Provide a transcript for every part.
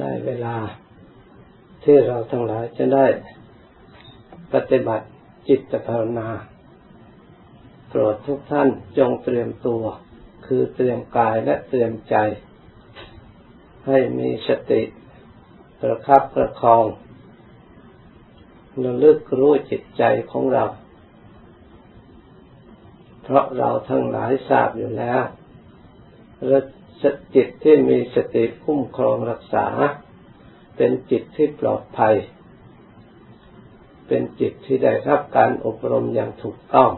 ได้เวลาที่เราทั้งหลายจะได้ปฏิบัติจิตภาวนาโปรดทุกท่านจงเตรียมตัว คือเตรียมกายและเตรียมใจ ให้มีสติประคับประคองระลึกรู้จิตใจของเรา เพราะเราทั้งหลายทราบอยู่แล้วและจิตที่มีสติคุ้มครองรักษา เป็นจิตที่ปลอดภัย เป็นจิตที่ได้รับการอบรมอย่างถูกต้อง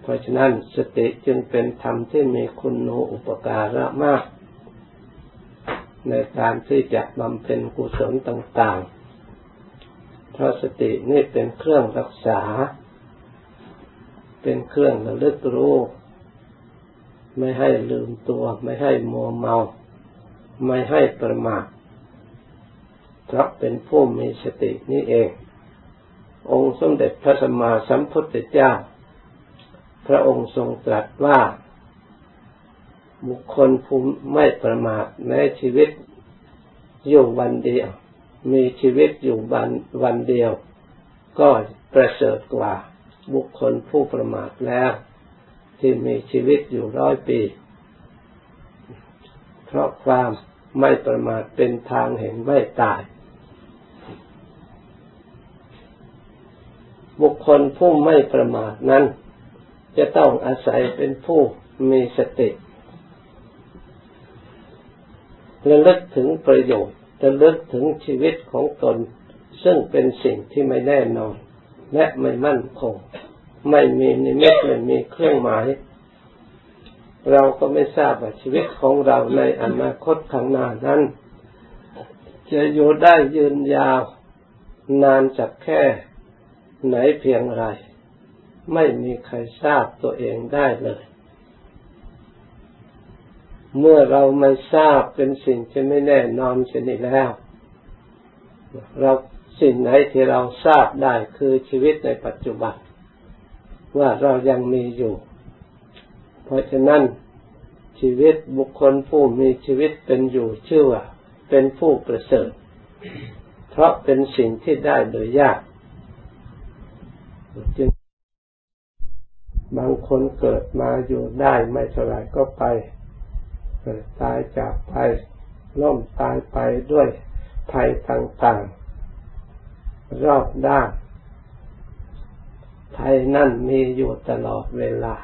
เพราะฉะนั้นสติจึงเป็นธรรมที่มีคุณโนอุปการะมาก ในการที่จะบำเพ็ญกุศลต่างๆ เพราะสตินี่เป็นเครื่องรักษา เป็นเครื่องระลึกรู้ ไม่ให้ลืมตัว ไม่ให้มัวเมา ไม่ให้ประมาทเพราะเป็นผู้มีสตินี้เอง องค์สมเด็จพระสัมมาสัมพุทธเจ้า พระองค์ทรงตรัสว่า บุคคลผู้ไม่ประมาทในชีวิตอยู่วันเดียว มีชีวิตอยู่วันวันเดียว ก็ประเสริฐกว่าบุคคลผู้ประมาทแล้ว ที่มีชีวิตอยู่ร้อยปี เพราะความไม่ประมาทเป็นทางแห่งไม่ตาย บุคคลผู้ไม่ประมาทนั้น จะต้องอาศัยเป็นผู้มีสติระลึกถึงประโยชน์ระลึกถึงชีวิตของตน ซึ่งเป็นสิ่งที่ไม่แน่นอน และไม่มั่นคง ไม่มีนิมิตไม่มีเครื่องหมาย เราก็ไม่ทราบว่าชีวิตของเราในอนาคตข้างหน้านั้น จะอยู่ได้ยืนยาวนานจากแค่ไหนเพียงไร ไม่มีใครทราบตัวเองได้เลย เมื่อเราไม่ทราบเป็นสิ่งที่ไม่แน่นอนเช่นนี้แล้ว เราสิ่งไหนที่เราทราบได้คือชีวิตในปัจจุบัน ว่าเรายังมีอยู่ เพราะฉะนั้นชีวิตบุคคลผู้มีชีวิตเป็นอยู่ชื่อว่าเป็นผู้ประเสริฐ เพราะเป็นสิ่งที่ได้โดยยากจึงบางคนเกิดมาอยู่ได้ไม่เท่าไรก็ไปตายจากไปล่มตายไปด้วยภัยต่างๆ รอบด้าน ภัยนั่นมีอยู่ตลอดเวลา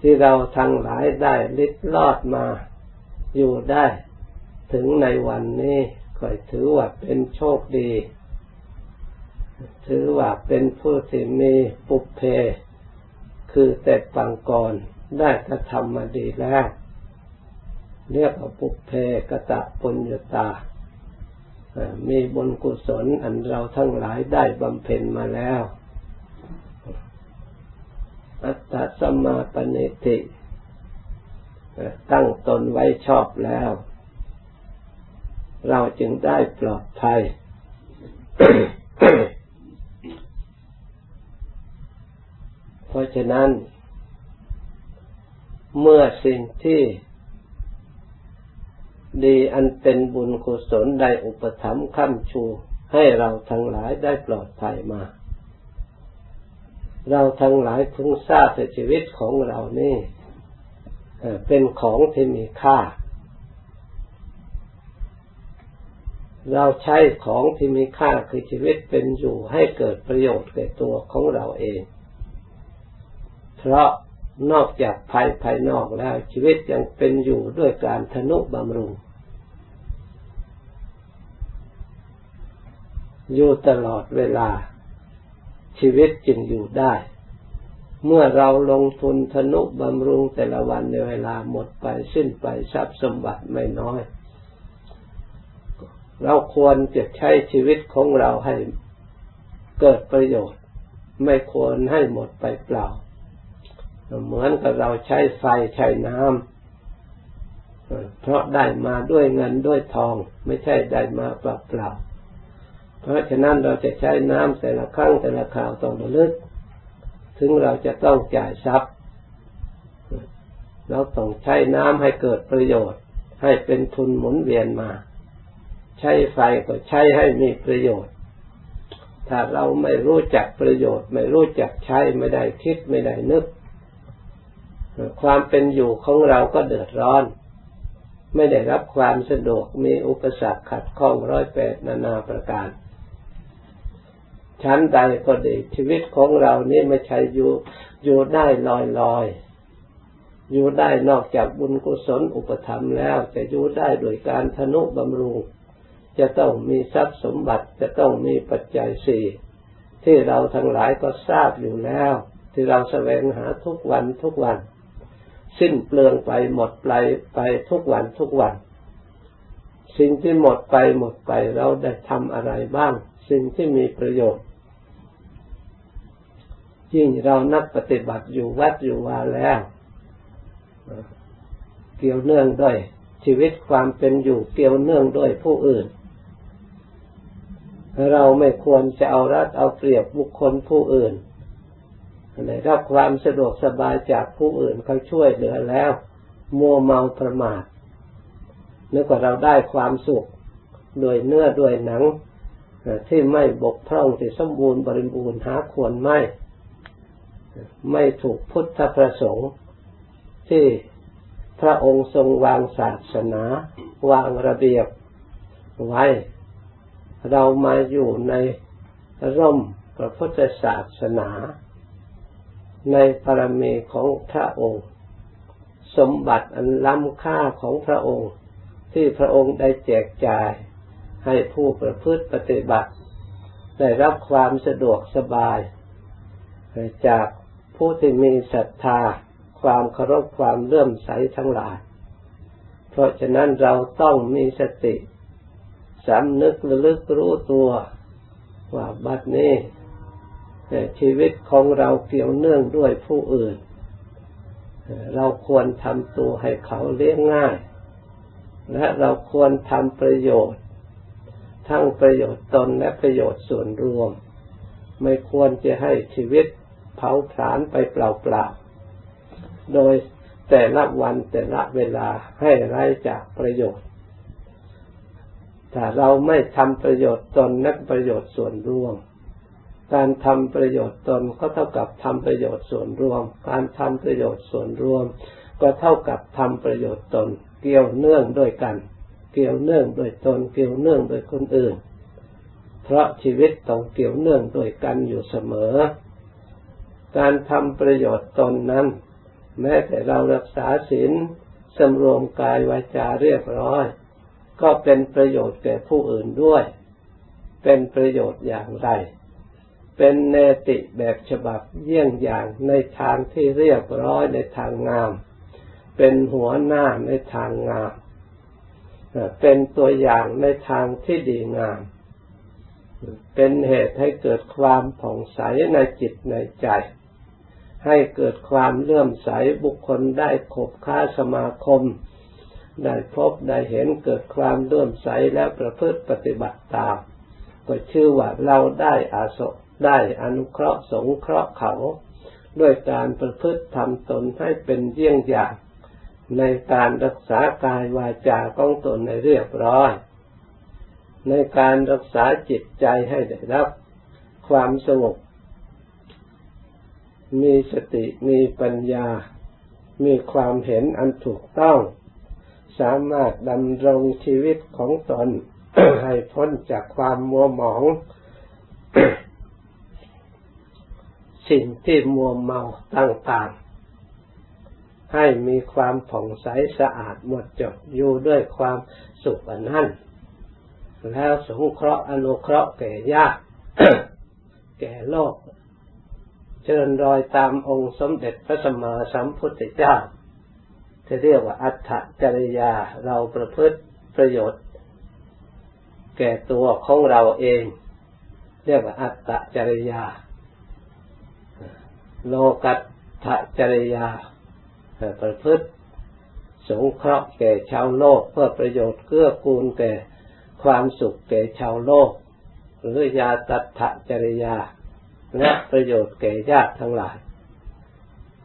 ที่เราทั้งหลายได้ลิดลอดมา อยู่ได้ ถึงในวันนี้ก็ถือว่าเป็นโชคดี ถือว่าเป็นผู้ที่มีปุเพ คือแต่ปังกรได้กระทำมาดีแล้ว เรียกว่าปุเพกะตะปุญญาตา มีบุญกุศลอันเราทั้งหลายได้บำเพ็ญมาแล้ว อัตตสัมาปณิติ ตั้งตนไว้ชอบแล้ว เราจึงได้ปลอดภัย เพราะฉะนั้น เมื่อสิ่งที่ ดีอันเป็นบุญกุศลได้อุปถัมภ์ค้ำชูให้เราทั้งหลายได้ปลอดภัยมา เราทั้งหลายพึงทราบในชีวิตของเรานี่เป็นของที่มีค่า เราใช้ของที่มีค่าคือชีวิตเป็นอยู่ให้เกิดประโยชน์แก่ตัวของเราเอง เพราะนอกจากภายภายนอกแล้วชีวิตยังเป็นอยู่ด้วยการทนุบำรุง อยู่ตลอดเวลา ชีวิตจึงอยู่ได้ เมื่อเราลงทุนทนุบำรุงแต่ละวันในเวลาหมดไปสิ้นไปทรัพย์สมบัติไม่น้อย เราควรจะใช้ชีวิตของเราให้เกิดประโยชน์ ไม่ควรให้หมดไปเปล่า เหมือนกับเราใช้ไฟใช้น้ำเพราะได้มาด้วยเงินด้วยทอง ไม่ใช่ได้มาเปล่า เพราะฉะนั้นเราจะใช้น้ำแต่ละครั้งแต่ละคราวต้องระลึก ถึงเราจะต้องจ่ายทรัพย์ เราต้องใช้น้ำให้เกิดประโยชน์ ให้เป็นทุนหมุนเวียนมา ใช้ไฟก็ใช้ให้มีประโยชน์ ถ้าเราไม่รู้จักประโยชน์ ไม่รู้จักใช้ไม่ได้คิดไม่ได้นึก ความเป็นอยู่ของเราก็เดือดร้อนไม่ได้รับความสะดวกมีอุปสรรคขัดข้องร้อยแปดนานาประการ ชั้นใดก็ดี ชีวิตของเรานี่ไม่ใช่อยู่อยู่ได้ลอยลอยอยู่ได้นอกจากบุญกุศลอุปธรรมแล้วจะอยู่ได้โดยการทนุบำรุง จะต้องมีทรัพย์สมบัติจะต้องมีปัจจัยสี่ที่เราทั้งหลายก็ทราบอยู่แล้ว ที่เราแสวงหาทุกวันทุกวัน สิ้นเปลืองไปหมดไปไปทุกวันทุกวัน สิ่งที่หมดไปหมดไปเราได้ทำอะไรบ้าง สิ่งที่มีประโยชน์ยิ่งเรานักปฏิบัติอยู่วัดอยู่วาแล้ว เกี่ยวเนื่องด้วย ชีวิตความเป็นอยู่เกี่ยวเนื่องด้วยผู้อื่น เราไม่ควรจะเอารัดเอาเปรียบบุคคลผู้อื่นได้รับความสะดวกสบายจากผู้อื่นเขาช่วยเหลือแล้ว มัวเมาประมาทนึกว่าเราได้ความสุข โดยเนื้อด้วยหนัง ที่ไม่บกพร่องที่สมบูรณ์บริบูรณ์หาควรไม่ ไม่ถูกพุทธประสงค์ ที่พระองค์ทรงวางศาสนา วางระเบียบไว้ เรามาอยู่ในร่มพระพุทธศาสนา ในปรมีของพระองค์ สมบัติอันล้ำค่าของพระองค์ที่พระองค์ได้แจกจ่าย ให้ผู้ประพฤติปฏิบัติ ได้รับความสะดวกสบาย จากผู้ที่มีศรัทธา ความเคารพความเลื่อมใสทั้งหลาย เพราะฉะนั้นเราต้องมีสติสำนึกระลึกรู้ตัวว่าบัดนี้ชีวิตของเราเกี่ยวเนื่องด้วยผู้อื่น เราควรทำตัวให้เขาเลี้ยงง่าย และเราควรทำประโยชน์ ทั้งประโยชน์ตนและประโยชน์ส่วนรวม ไม่ควรจะให้ชีวิตเผาผลาญไปเปล่าๆ โดยแต่ละวันแต่ละเวลาให้ไร้จากประโยชน์ ถ้าเราไม่ทำประโยชน์ตนนักประโยชน์ส่วนรวม การทำประโยชน์ตนก็เท่ากับทำประโยชน์ส่วนรวม การทำประโยชน์ส่วนรวม ก็เท่ากับทำประโยชน์ตนเกี่ยวเนื่องด้วยกัน เกี่ยวเนื่องโดยตนเกี่ยวเนื่องโดยคนอื่น เพราะชีวิตต้องเกี่ยวเนื่องโดยกันอยู่เสมอ การทำประโยชน์ตนนั้น แม้แต่เรารักษาศีลสำรวมกายวาจาเรียบร้อย ก็เป็นประโยชน์แก่ผู้อื่นด้วย เป็นประโยชน์อย่างไร เป็นเนติแบบฉบับเยี่ยงอย่างในทางที่เรียบร้อยในทางงาม เป็นหัวหน้าในทางงาม เป็นตัวอย่างในทางที่ดีงาม เป็นเหตุให้เกิดความผ่องใสในจิตในใจ ให้เกิดความเลื่อมใสบุคคลได้ขบค้าสมาคม ได้พบได้เห็นเกิดความเลื่อมใสและประพฤติปฏิบัติตาม ก็ชื่อว่าเราได้อาสได้อนุเคราะห์สงเคราะห์เขา ด้วยการประพฤติทำตนให้เป็นเยี่ยงอย่าง ในการรักษากายวาจาของตนในเรียบร้อย ในการรักษาจิตใจให้ได้รับความสงบ มีสติมีปัญญา มีความเห็นอันถูกต้อง สามารถดำรงชีวิตของตน ให้พ้นจากความมัวหมอง สิ่งที่มัวเมาต่างๆ ให้มีความผ่องใสสะอาดหมดจดอยู่ด้วยความสุขอันนั้นแล้วสงเคราะห์อนุเคราะห์แก่ญาติแก่โลก เชิญรอยตามองค์สมเด็จพระสัมมาสัมพุทธเจ้าที่เรียกว่าอัตถจริยาเราประพฤติประโยชน์ แก่ตัวของเราเอง เรียกว่าอัตตจริยา โลกัตถจริยา ประพฤติสงเคราะห์แก่ชาวโลก เพื่อประโยชน์เกื้อกูลแก่ความสุขแก่ชาวโลก หรือยาตัถจริยา และประโยชน์แก่ญาติทั้งหลาย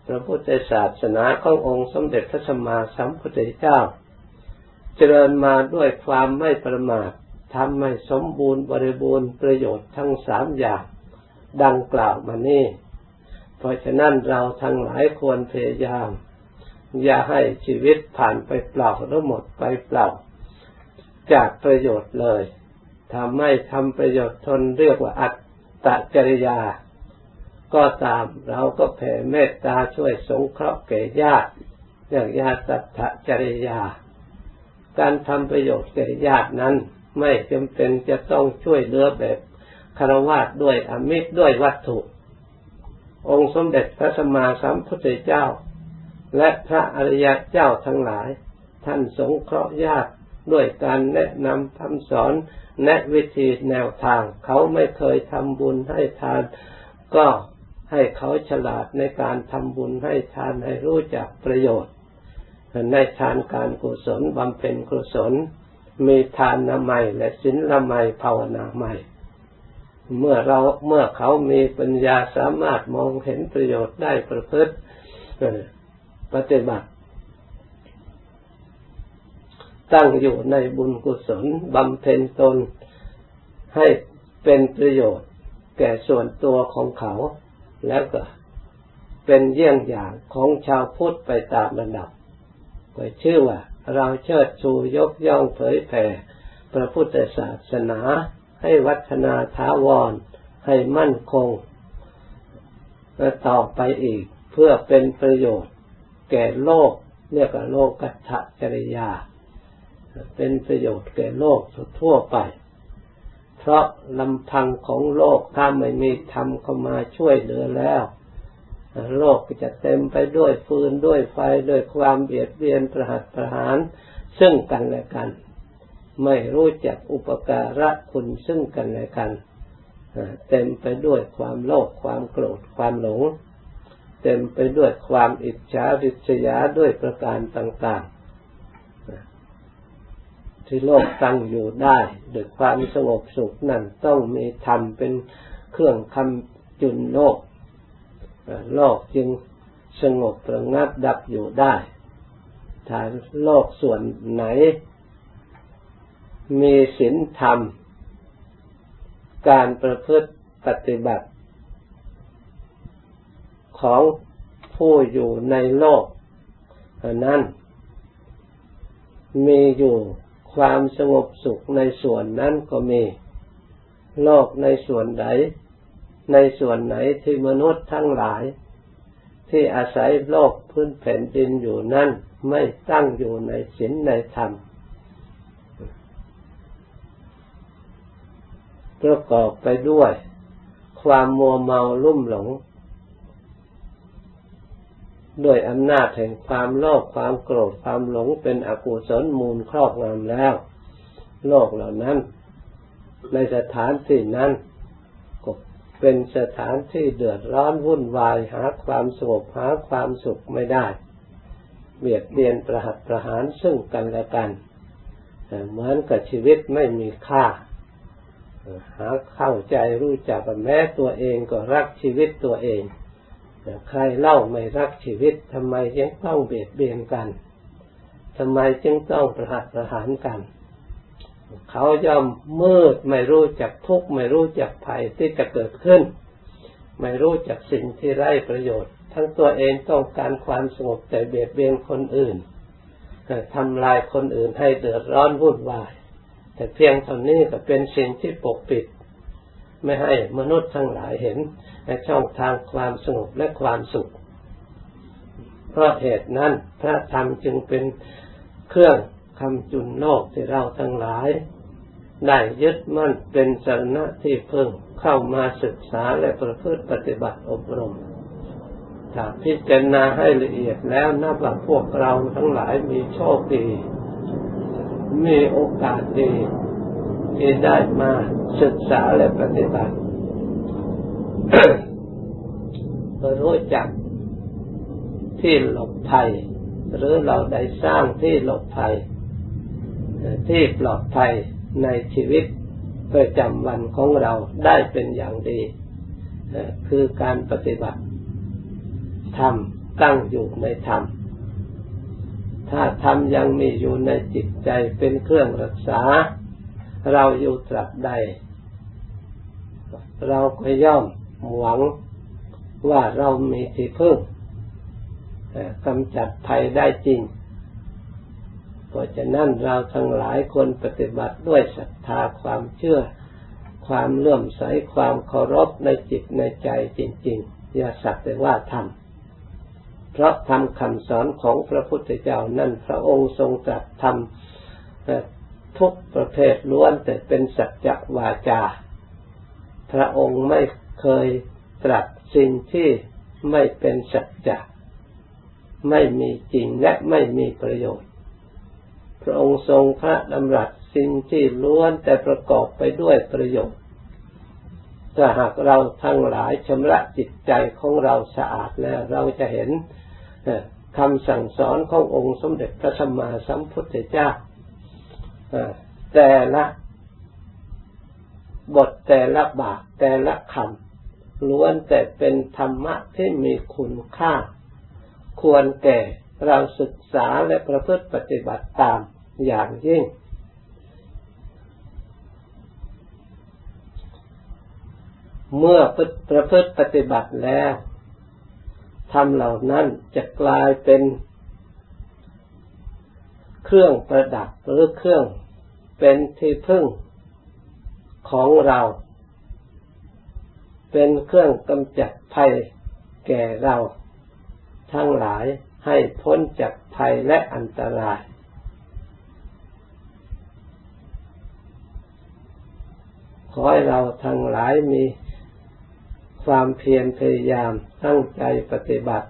พระพุทธศาสนาขององค์สมเด็จพระสัมมาสัมพุทธเจ้า เจริญมาด้วยความไม่ประมาททำให้สมบูรณ์บริบูรณ์ประโยชน์ทั้งสามอย่าง ดังกล่าวมานี่ เพราะฉะนั้นเราทั้งหลายควรพยายาม อย่าให้ชีวิตผ่านไปเปล่าหรือหมดไปเปล่า จากประโยชน์เลยทำให้ทำประโยชน์ทนเรียกว่าอัตตจริยา ก็ตามเราก็แผ่เมตตาช่วยสงเคราะห์แก่ญาติอย่างญาติสัตถจริยา การทำประโยชน์แก่ญาตินั้น ไม่จำเป็นจะต้องช่วยเหลือแบบคารวะด้วยอมิตรด้วยวัตถุ องค์สมเด็จพระสัมมาสัมพุทธเจ้า และพระอริยเจ้าทั้งหลาย ท่านสงเคราะห์ญาติด้วยการแนะนำคำสอนแนะวิธีแนวทาง เขาไม่เคยทำบุญให้ทาน ก็ให้เขาฉลาดในการทำบุญให้ทานให้รู้จักประโยชน์ในทานการกุศลบำเพ็ญกุศล มีทานนามัยและศีลละไมภาวนาใหม่เมื่อเราเมื่อเขามีปัญญาสามารถมองเห็นประโยชน์ได้ประพฤติ ปฏิบัติ ตั้งอยู่ในบุญกุศลบำเพ็ญตนให้เป็นประโยชน์ แก่ส่วนตัวของเขา แล้วก็เป็นเยี่ยงอย่างของชาวพุทธไปตามระดับก็ชื่อว่า เราเชิดชูยกย่องเผยแผ่ พระพุทธศาสนา ให้วัฒนาถาวร ให้มั่นคงและต่อไปอีกเพื่อเป็นประโยชน์ แก่โลกเรียกว่าโลกัตถจริยา เป็นประโยชน์แก่โลกทั่วไป เพราะลำพังของโลกถ้าไม่มีธรรมเข้ามาช่วยเหลือแล้ว โลกจะเต็มไปด้วยฟืนด้วยไฟด้วยความเบียดเบียนประหัตประหาร ซึ่งกันและกัน ไม่รู้จักอุปการะคุณซึ่งกันและกันเต็มไปด้วยความโลภความโกรธความหลง เต็มไปด้วยความอิจฉาริษยาด้วยประการต่างๆ ที่โลกตั้งอยู่ได้ด้วยความสงบสุขนั่นต้องมีธรรมเป็นเครื่องคำจุนโลก โลกจึงสงบระงับดับอยู่ได้ถ้าโลกส่วนไหน มีศีลธรรม การประพฤติปฏิบัติ ของผู้อยู่ในโลกนั้นมีอยู่ความสงบสุขในส่วนนั้นก็มี โลกในส่วนใดในส่วนไหนที่มนุษย์ทั้งหลาย ที่อาศัยโลกพื้นแผ่นดินอยู่นั้นไม่ตั้งอยู่ในศีลในธรรมประกอบไปด้วย ความมัวเมาลุ่มหลง ด้วยอำนาจแห่งความโลภความโกรธความหลงเป็นอกุศลมูลครอบงำแล้ว โลกเหล่านั้น ในสถานที่นั้นก็เป็นสถานที่เดือดร้อนวุ่นวายหาความสงบหาความสุขไม่ได้ เบียดเบียนประหัตประหารซึ่งกันและกันเหมือนกับชีวิตไม่มีค่าหาเข้าใจรู้จักแม้ตัวเองก็รักชีวิตตัวเอง ใครเล่าไม่รักชีวิตทำไมยังต้องเบียดเบียนกันทำไมจึงต้องประหัตประหารกัน เขาย่อมมืดไม่รู้จักทุกข์ไม่รู้จักภัยที่จะเกิดขึ้น ไม่รู้จักสิ่งที่ไร้ประโยชน์ ทั้งตัวเองต้องการความสงบแต่เบียดเบียนคนอื่นทำลายคนอื่นให้เดือดร้อนวุ่นวาย แต่เพียงเท่านี้ก็เป็นสิ่งที่ปกปิด ไม่ให้มนุษย์ทั้งหลายเห็นในช่องทางความสงบและความสุข เพราะเหตุนั้นพระธรรมจึงเป็นเครื่องคำจุนโลกที่เราทั้งหลาย ได้ยึดมั่นเป็นสาระที่เพิ่งเข้ามาศึกษาและประพฤติปฏิบัติอบรมถ้าพิจารณาให้ละเอียดแล้วนับว่าพวกเราทั้งหลายมีโชคดี มีโอกาสดีที่ได้มา ศึกษาและปฏิบัติรู้จักที่หลบภัย หรือเราได้สร้างที่หลบภัย ที่ปลอดภัยในชีวิตประจำวันของเราได้เป็นอย่างดี คือการปฏิบัติธรรมตั้งอยู่ในธรรม ถ้าธรรมยังมีอยู่ในจิตใจเป็นเครื่องรักษา เราอยู่ตรัสใด เราก็ย่อมหวังว่าเรามีที่พึ่งกำจัดภัยได้จริง เพราะฉะนั้นเราทั้งหลายควรปฏิบัติด้วยศรัทธาความเชื่อ ความเลื่อมใสความเคารพในจิตในใจจริง ๆ อย่าสักแต่ว่าทำเพราะทำคำสอนของพระพุทธเจ้านั่นพระองค์ทรงตรัสทำ ทุกประเภทล้วนแต่เป็นสัจจวาจา พระองค์ไม่เคยตรัสสิ่งที่ไม่เป็นสัจจะไม่มีจริงและไม่มีประโยชน์ พระองค์ทรงพระดำรัสสิ่งที่ล้วนแต่ประกอบไปด้วยประโยชน์ถ้าหากเราทั้งหลายชำระจิตใจของเราสะอาดแล้วเราจะเห็นคำสั่งสอนขององค์สมเด็จพระสัมมาสัมพุทธเจ้า แต่ละบทแต่ละบาทแต่ละคำล้วนแต่เป็นธรรมะที่มีคุณค่า ควรแก่เราศึกษาและประพฤติปฏิบัติตามอย่างยิ่ง เมื่อประพฤติปฏิบัติแล้วทำเหล่านั้นจะกลายเป็น รื่องประดับหรือเครื่องเป็นที่พึ่งของเรา เป็นเครื่องกำจัดภัยแก่เรา ทั้งหลายให้พ้นจากภัยและอันตราย ขอให้เราทั้งหลายมีความเพียรพยายามตั้งใจปฏิบัติ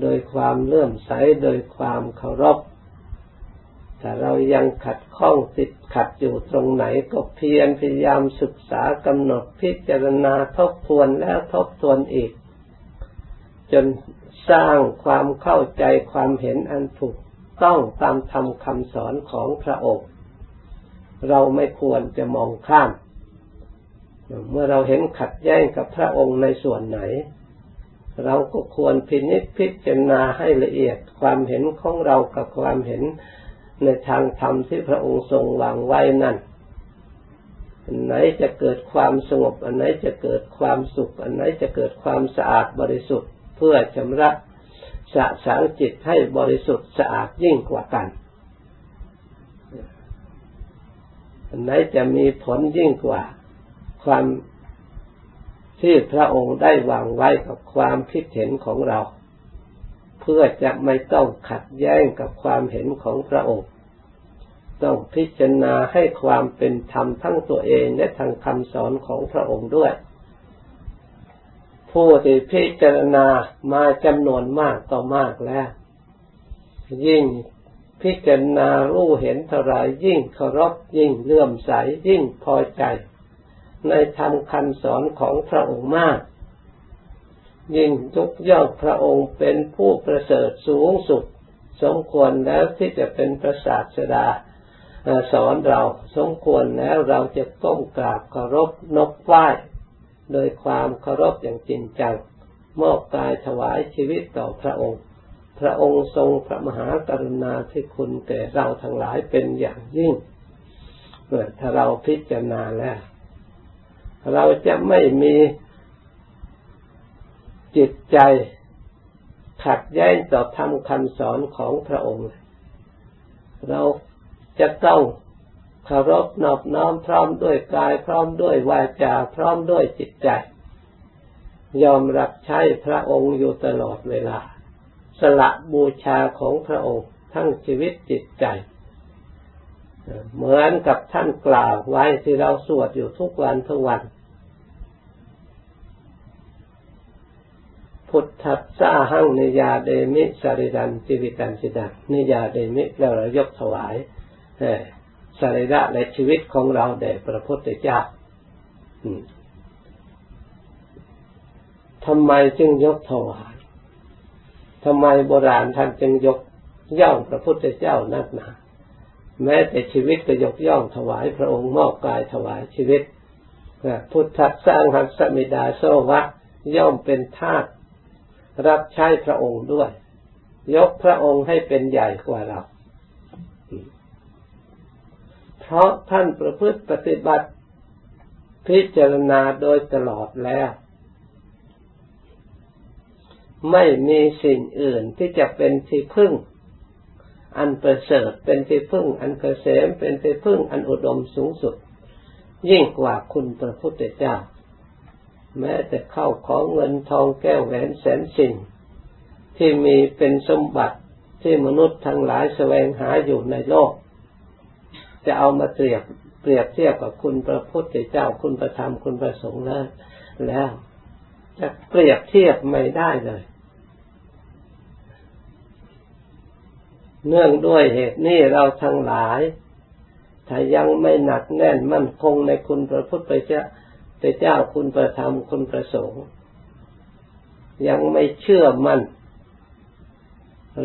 โดยความเลื่อมใสโดยความเคารพ แต่เรายังขัดข้องติดขัดอยู่ตรงไหนก็เพียรพยายามศึกษากำหนดพิจารณาทบทวนแล้วทบทวนอีก จนสร้างความเข้าใจความเห็นอันถูกต้องตามธรรมคำสอนของพระองค์ เราไม่ควรจะมองข้าม เมื่อเราเห็นขัดแย้งกับพระองค์ในส่วนไหน เราก็ควรพินิจพิจารณาให้ละเอียดความเห็นของเรากับความเห็น ในทางธรรมที่พระองค์ทรงวางไว้นั่น อันไหนจะเกิดความสงบ อันไหนจะเกิดความสุข อันไหนจะเกิดความสะอาดบริสุทธิ์เพื่อชำระสะสางจิตให้บริสุทธิ์สะอาดยิ่งกว่ากัน อันไหนจะมีผลยิ่งกว่า ความที่พระองค์ได้วางไว้กับความคิดเห็นของเรา พื่อจะไม่ต้องขัดแย้งกับความเห็นของพระองค์ ต้องพิจารณาให้ความเป็นธรรมทั้งตัวเองและทางคำสอนของพระองค์ด้วย ผู้ที่พิจารณามาจำนวนมากต่อมากแล้ว ยิ่งพิจารณารู้เห็นเท่าไรยิ่งเคารพยิ่งเลื่อมใสยิ่งพอใจ ในธรรมคำสอนของพระองค์มาก ยิ่งยกย่องพระองค์เป็นผู้ประเสริฐสูงสุด สมควรแล้วที่จะเป็นประสาทดาสอนเราสมควรแล้วเราจะก้มกราบเคารพนกไหว้โดยความเคารพอย่างจริงจังมอบกายถวายชีวิตต่อพระองค์ พระองค์ทรงพระมหากรุณาที่คุณแก่เราทั้งหลายเป็นอย่างยิ่งเมื่อถ้าเราพิจารณาแล้ว เราจะไม่มี จิตใจขัดแย้งต่อธรรมคำสอนของพระองค์ เราจะต้องเคารพนอบน้อมพร้อมด้วยกายพร้อมด้วยวาจาพร้อมด้วยจิตใจ ยอมรับใช้พระองค์อยู่ตลอดเวลา สละบูชาของพระองค์ทั้งชีวิตจิตใจ เหมือนกับท่านกล่าวไว้ที่เราสวดอยู่ทุกวันทุกวัน พุทธัสสะหังนิยาเดมิสาริดันจิวิตันสิดังนิยาเดมิแล้วเรายกถวายสรีระในชีวิตของเราแด่พระพุทธเจ้าทำไมจึงยกถวายทำไมโบราณท่านจึงยกย่องพระพุทธเจ้านักหนา แม้แต่ชีวิตก็ยกย่องถวายพระองค์มอบกายถวายชีวิตพุทธสร้างหัสมิดาโซวะย่อมเป็นทาส รับใช้พระองค์ด้วย ยกพระองค์ให้เป็นใหญ่กว่าเรา เพราะท่านประพฤติปฏิบัติพิจารณาโดยตลอดแล้ว ไม่มีสิ่งอื่นที่จะเป็นที่พึ่ง อันประเสริฐเป็นที่พึ่ง อันเกษมเป็นที่พึ่ง อันอุดมสูงสุด ยิ่งกว่าคุณพระพุทธเจ้า แม้แต่เข้าของเงินทองแก้วแหวนแสนสิ่ง ที่มีเป็นสมบัติที่มนุษย์ทั้งหลายแสวงหาอยู่ในโลก จะเอามาเปรียบเปรียบเทียบกับคุณพระพุทธเจ้าคุณพระธรรมคุณพระสงฆ์แล้วแล้วจะเปรียบเทียบไม่ได้เลย เนื่องด้วยเหตุนี้เราทั้งหลาย ถ้ายังไม่หนักแน่นมั่นคงในคุณพระพุทธเจ้า พระเจ้าคุณพระธรรมคุณพระสงฆ์ยังไม่เชื่อมั่น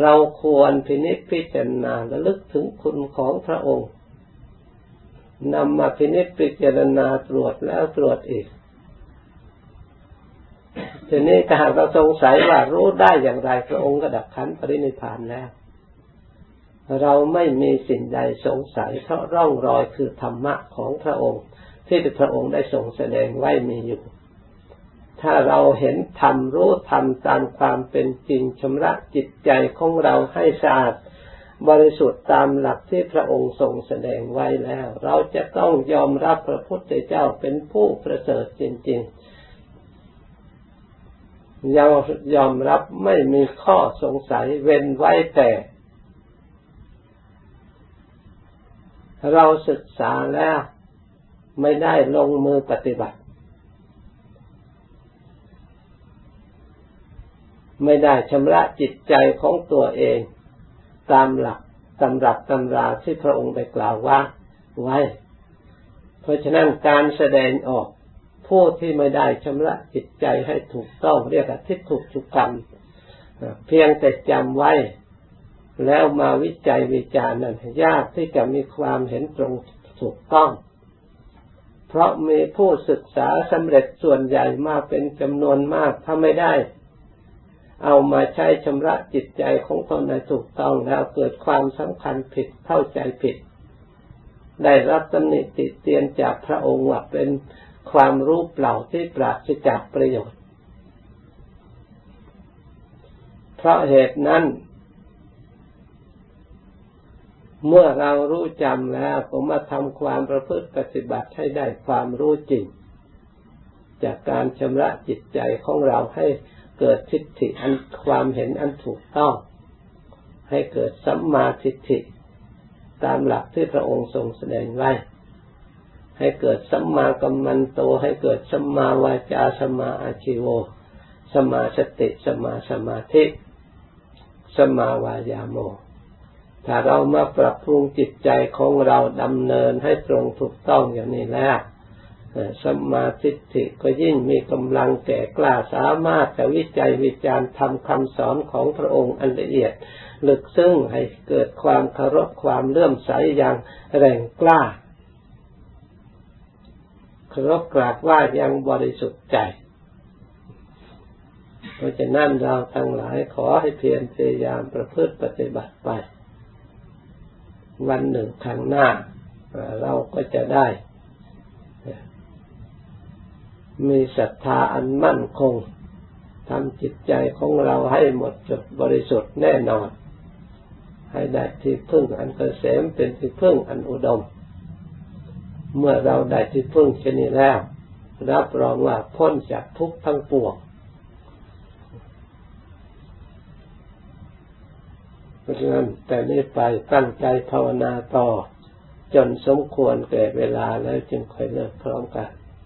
เราควรพินิจพิจารณาและลึกถึงคุณของพระองค์นำมาพินิจพิจารณาตรวจแล้วตรวจอีกทีนี้ถ้าหากเราสงสัยว่ารู้ได้อย่างไรพระองค์ก็ดับขันปรินิพานแล้ว เราไม่มีสิ่งใดสงสัยเพราะร่องรอยคือธรรมะของพระองค์ ที่พระองค์ได้ทรงแสดงไว้มีอยู่ ถ้าเราเห็นธรรมรู้ธรรมตามความเป็นจริงชำระจิตใจของเราให้สะอาดบริสุทธิ์ตามหลักที่พระองค์ทรงแสดงไว้แล้ว เราจะต้องยอมรับพระพุทธเจ้าเป็นผู้ประเสริฐจริง ๆยอมยอมรับไม่มีข้อสงสัยเว้นไว้แต่ เราศึกษาแล้ว ไม่ได้ลงมือปฏิบัติ ไม่ได้ชำระจิตใจของตัวเองตามหลักตำรับตำราที่พระองค์ได้กล่าวว่าไว้ เพราะฉะนั้นการแสดงออกผู้ที่ไม่ได้ชำระจิตใจให้ถูกต้องเรียกว่าทิฏฐุจุกรรม เพียงแต่จำไว้ แล้วมาวิจัยวิจารณ์นั้นยากที่จะมีความเห็นตรงถูกต้อง เพราะมีผู้ศึกษาสำเร็จส่วนใหญ่มาเป็นจำนวนมากถ้าไม่ได้ เอามาใช้ชำระจิตใจของตนในถูกต้องแล้วเกิดความสำคัญผิดเข้าใจผิด ได้รับตำหนิติเตียนจากพระองค์ว่าเป็นความรู้เปล่าที่ปราศจากประโยชน์ เพราะเหตุนั้น เมื่อเรารู้จำแล้วผมมาทำความประพฤติปฏิบัติให้ได้ความรู้จริง จากการชำระจิตใจของเราให้เกิดทิฏฐิอันความเห็นอันถูกต้อง ให้เกิดสัมมาทิฏฐิ ตามหลักที่พระองค์ทรงแสดงไว้ ให้เกิดสัมมากัมมันโต ให้เกิดสัมมาวาจาสัมมาอาชิโวสัมมาสติสัมมาสมาธิสัมมาวายาโม ถ้าเรามาปรับปรุงจิตใจของเราดำเนินให้ตรงถูกต้องอย่างนี้แล้วสมาธิิก็ยิ่งมีกำลังแก่กล้าสามารถจะวิจัยวิจารณ์ทำคำสอนของพระองค์อันละเอียดลึกซึ้งให้เกิดความเคารพความเลื่อมใสอย่างแรงกล้าเคารพกราบว่ายังบริสุทธิ์ใจ เพราะฉะนั้นเราทั้งหลายขอให้เพียรพยายามประพฤติปฏิบัติไป วันหนึ่งข้างหน้า เราก็จะได้ มีศรัทธาอันมั่นคงทำจิตใจของเราให้หมดจดบริสุทธิ์แน่นอน ให้ได้ที่พึ่งอันเกษมเป็นที่พึ่งอันอุดม เมื่อเราได้ที่พึ่งเช่นนี้แล้ว รับรองว่าพ้นจากทุกข์ทั้งปวง เพราะฉะนั้นแต่นี้ไปตั้งใจภาวนาต่อ จนสมควรแก่เวลาแล้วจึงค่อยเลิกพร้อมกัน